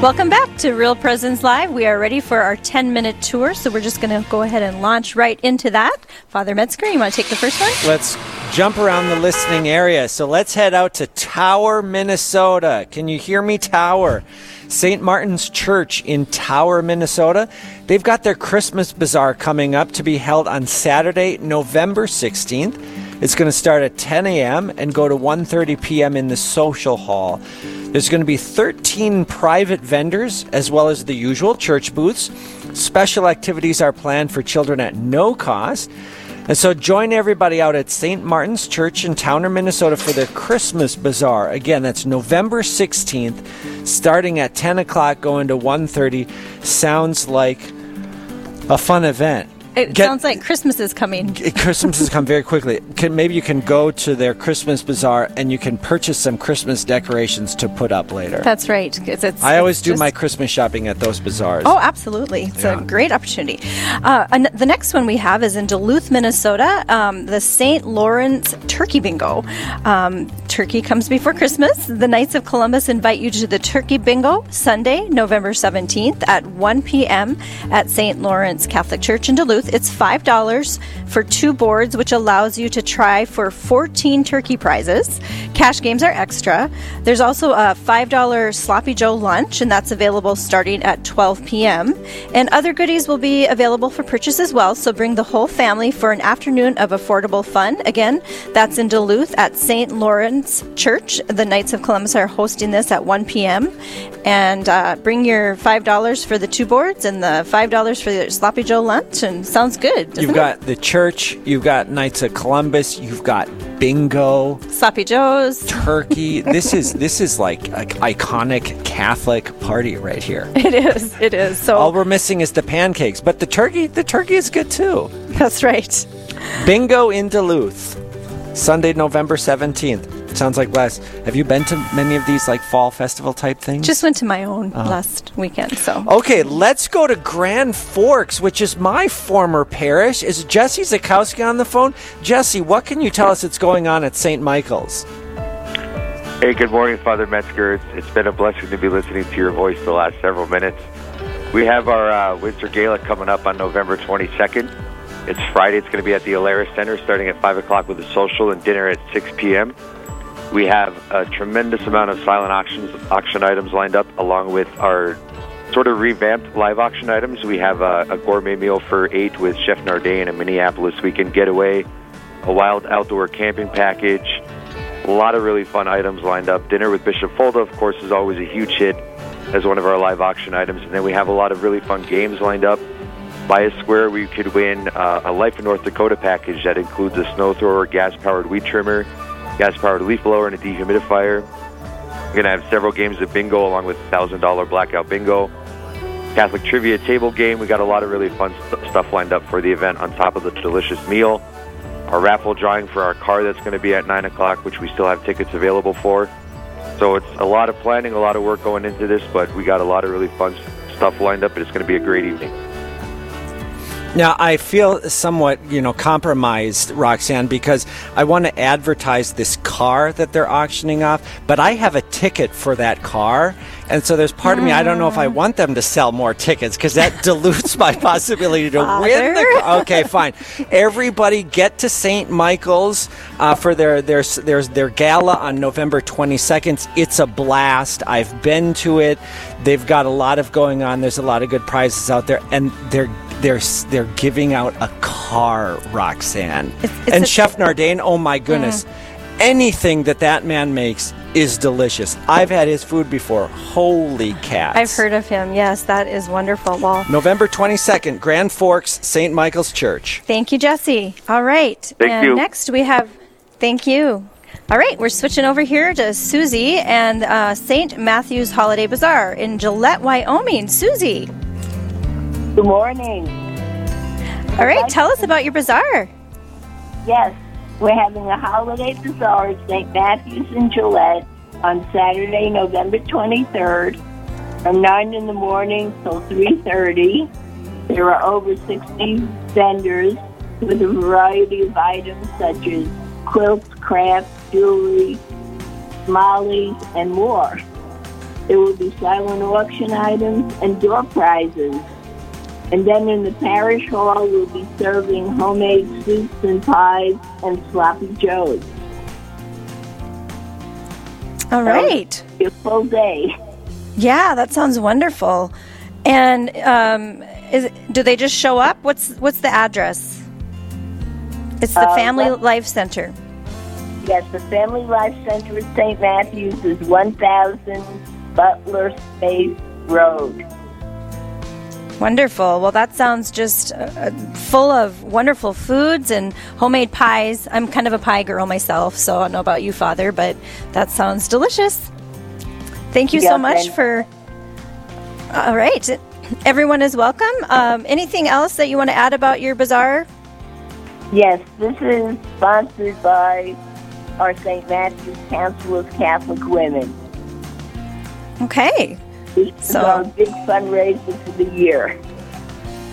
Welcome back to Real Presence Live. We are ready for our 10 minute tour, so we're just going to go ahead and launch right into that. Father Metzger, you want to take the first one? Let's jump around the listening area. So let's head out to Tower, Minnesota. Can you hear me, Tower? St. Martin's Church in Tower, Minnesota. They've got their Christmas bazaar coming up to be held on Saturday, November 16th. It's going to start at 10 a.m. and go to 1:30 p.m. in the social hall. There's going to be 13 private vendors as well as the usual church booths. Special activities are planned for children at no cost. And so join everybody out at St. Martin's Church in Towner, Minnesota for the Christmas Bazaar. Again, that's November 16th, starting at 10 o'clock, going to 1.30. Sounds like a fun event. It Get- sounds like Christmas is coming. Christmas has come very quickly. Can, maybe you can go to their Christmas bazaar and you can purchase some Christmas decorations to put up later. That's right. it's, I always do just- my Christmas shopping at those bazaars. Oh, absolutely. It's Yeah. a great opportunity. Uh, and the next one we have is in Duluth, Minnesota, um, the St. Lawrence Turkey Bingo. Um, turkey comes before Christmas. The Knights of Columbus invite you to the Turkey Bingo Sunday, November 17th at 1 p.m. at St. Lawrence Catholic Church in Duluth. It's $5 for two boards, which allows you to try for 14 turkey prizes. Cash games are extra. There's also a $5 Sloppy Joe lunch, and that's available starting at 12 p.m. And other goodies will be available for purchase as well, so bring the whole family for an afternoon of affordable fun. Again, that's in Duluth at St. Lawrence Church. The Knights of Columbus are hosting this at 1 p.m. And uh, bring your $5 for the two boards and the $5 for the Sloppy Joe lunch, and sounds good. You've it? got the church, you've got Knights of Columbus, you've got bingo, Sloppy Joes. turkey. this is this is like an iconic Catholic party right here. It is. It is. So All we're missing is the pancakes, but the turkey, the turkey is good too. that's right. Bingo in Duluth, Sunday, November 17th. Sounds like Wes. Have you been to many of these like fall festival type things? Just went to my own Uh-huh. last weekend. So Okay, let's go to Grand Forks, which is my former parish. Is Jesse Zakowski on the phone? Jesse, what can you tell us that's going on at St. Michael's? Hey, good morning, Father Metzger. It's, it's been a blessing to be listening to your voice the last several minutes. We have our uh, Winter Gala coming up on November 22nd. It's Friday. It's going to be at the Alerus Center starting at 5 o'clock with a social and dinner at 6 p.m. We have a tremendous amount of silent auctions, auction items lined up, along with our sort of revamped live auction items. We have a, a gourmet meal for eight with Chef Narday and a Minneapolis weekend getaway, a wild outdoor camping package, a lot of really fun items lined up. Dinner with Bishop Folda, of course, is always a huge hit as one of our live auction items. And then we have a lot of really fun games lined up. Buy a square, we could win uh, a Life in North Dakota package that includes a snow thrower, gas powered weed trimmer, gas powered leaf blower, and a dehumidifier. We're going to have several games of bingo along with $1,000 blackout bingo. Catholic trivia table game. We got a lot of really fun st- stuff lined up for the event on top of the delicious meal. Our raffle drawing for our car that's going to be at 9 o'clock, which we still have tickets available for. So it's a lot of planning, a lot of work going into this, but we got a lot of really fun stuff lined up, and it's going to be a great evening. Now, I feel somewhat, you know, compromised, Roxanne, because I want to advertise this car that they're auctioning off, but I have a ticket for that car. And so there's part of me, I don't know if I want them to sell more tickets because that dilutes my possibility to win the car. Okay, fine. Everybody get to St. Michael's uh, for their, their, their, their gala on November 22nd. It's a blast. I've been to it. They've got a lot of going on. There's a lot of good prizes out there. And they're they're they're giving out a car, Roxanne. It's- it's and a- Chef Nardane, oh my goodness. Anything that that man makes is delicious. I've had his food before. Holy cats. I've heard of him. Yes, that is wonderful. Well, November 22nd, Grand Forks, St. Michael's Church. thank you, Jesse. All right. Thank and you. next we have, thank you. All right, we're switching over here to Susie and uh, St. Matthew's Holiday Bazaar in Gillette, Wyoming. Susie. Good morning. All right, tell us about your bazaar. Yes, we're having a holiday bazaar at St. Matthew's in Gillette on Saturday, November 23rd, from 9 in the morning till 3.30. There are over 60 vendors with a variety of items such as quilts, crafts, jewelry, mollies, and more. There will be silent auction items and door prizes. And then in the parish hall, we'll be serving homemade soups and pies and sloppy joes. All right. Be A full day. Yeah, that sounds wonderful. And um, is, do they just show up? What's what's the address? It's the Uh, Family what- Life Center. Yes, the Family Life Center at St. Matthews is 1000 Butler Spaeth Road. Wonderful. Well, that sounds just uh, uh, full of wonderful foods and homemade pies. I'm kind of a pie girl myself, so I don't know about you, Father, but that sounds delicious. Thank you so much for. All right. Everyone is welcome. Um, anything else that you want to add about your bazaar? Yes, this is sponsored by our St. Matthew's Council of Catholic Women. Okay. So- our big fundraiser for the year.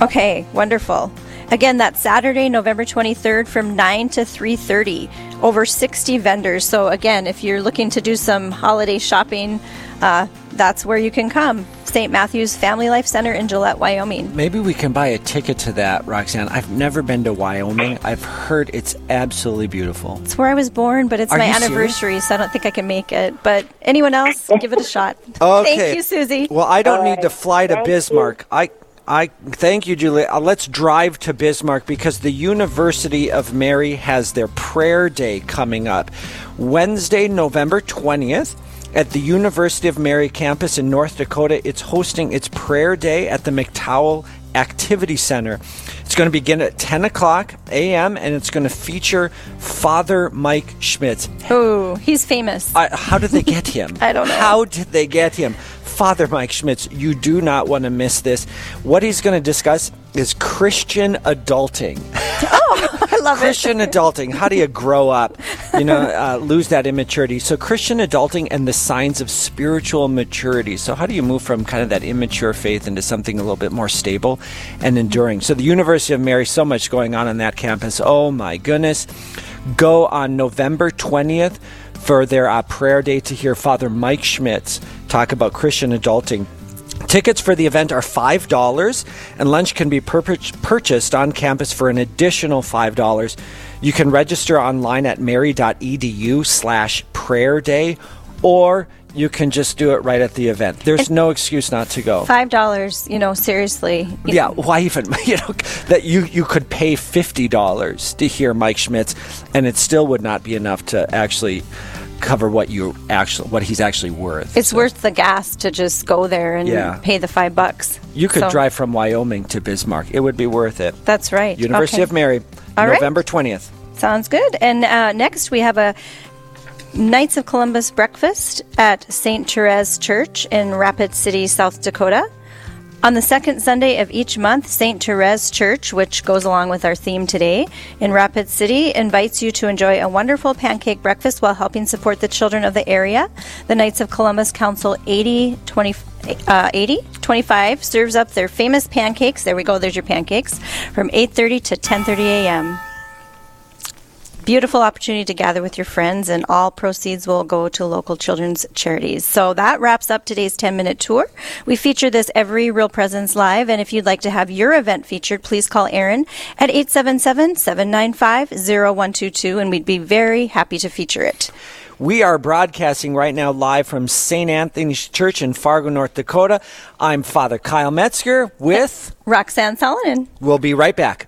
Okay, wonderful. Again, that's Saturday, November 23rd from 9 to 3:30. Over 60 vendors. So again, if you're looking to do some holiday shopping, uh, that's where you can come. St. Matthew's Family Life Center in Gillette, Wyoming. Maybe we can buy a ticket to that, Roxanne. I've never been to Wyoming. I've heard it's absolutely beautiful. It's where I was born, but it's Are my you serious? anniversary, so I don't think I can make it. But anyone else, give it a shot. Okay. Thank you, Susie. Well, I don't All need to fly to Thank you. Bismarck. I I thank you, Julie. Uh, let's drive to Bismarck because the University of Mary has their prayer day coming up Wednesday, November 20th. At the University of Mary campus in North Dakota, it's hosting its prayer day at the McDowell Activity Center. It's going to begin at 10 o'clock a.m. and it's going to feature Father Mike Schmitz. Oh, he's famous. I, how did they get him? I don't know. How did they get him? Father Mike Schmitz, you do not want to miss this. What he's going to discuss is Christian adulting. Oh, I love Christian adulting. How do you grow up? You know, uh, lose that immaturity. So, Christian adulting and the signs of spiritual maturity. So, how do you move from kind of that immature faith into something a little bit more stable and enduring? So, the University of Mary, so much going on on that campus. Oh my goodness. Go on November 20th for their uh, prayer day to hear Father Mike Schmitz talk about Christian adulting. Tickets for the event are $5, and lunch can be pur- purchased on campus for an additional $5. You can register online at mary.edu slash prayer day, or you can just do it right at the event. There's no excuse not to go. Five dollars, you know, seriously. You- Yeah, why even you know that you you could pay fifty dollars to hear Mike Schmitz, and it still would not be enough to actually cover what you actually what he's actually worth. It's So worth the gas to just go there and Yeah. pay the five bucks. You could So, drive from Wyoming to Bismarck. It would be worth it. That's right. University Okay. of Mary, All right. November twentieth. Sounds good. And uh, next we have a Knights of Columbus breakfast at St. Therese Church in Rapid City, South Dakota. On the second Sunday of each month, St. Therese Church, which goes along with our theme today, in Rapid City, invites you to enjoy a wonderful pancake breakfast while helping support the children of the area. The Knights of Columbus Council 80 20, uh, 80 25 serves up their famous pancakes. There we go. There's your pancakes from 8:30 to 10:30 a.m. Beautiful opportunity to gather with your friends, and all proceeds will go to local children's charities. So that wraps up today's 10 minute tour. We feature this every Real Presence Live, and if you'd like to have your event featured, please call Aaron at 877 795 0122, and we'd be very happy to feature it. We are broadcasting right now live from St. Anthony's Church in Fargo, North Dakota. I'm Father Kyle Metzger with. Roxanne Salonen We'll be right back.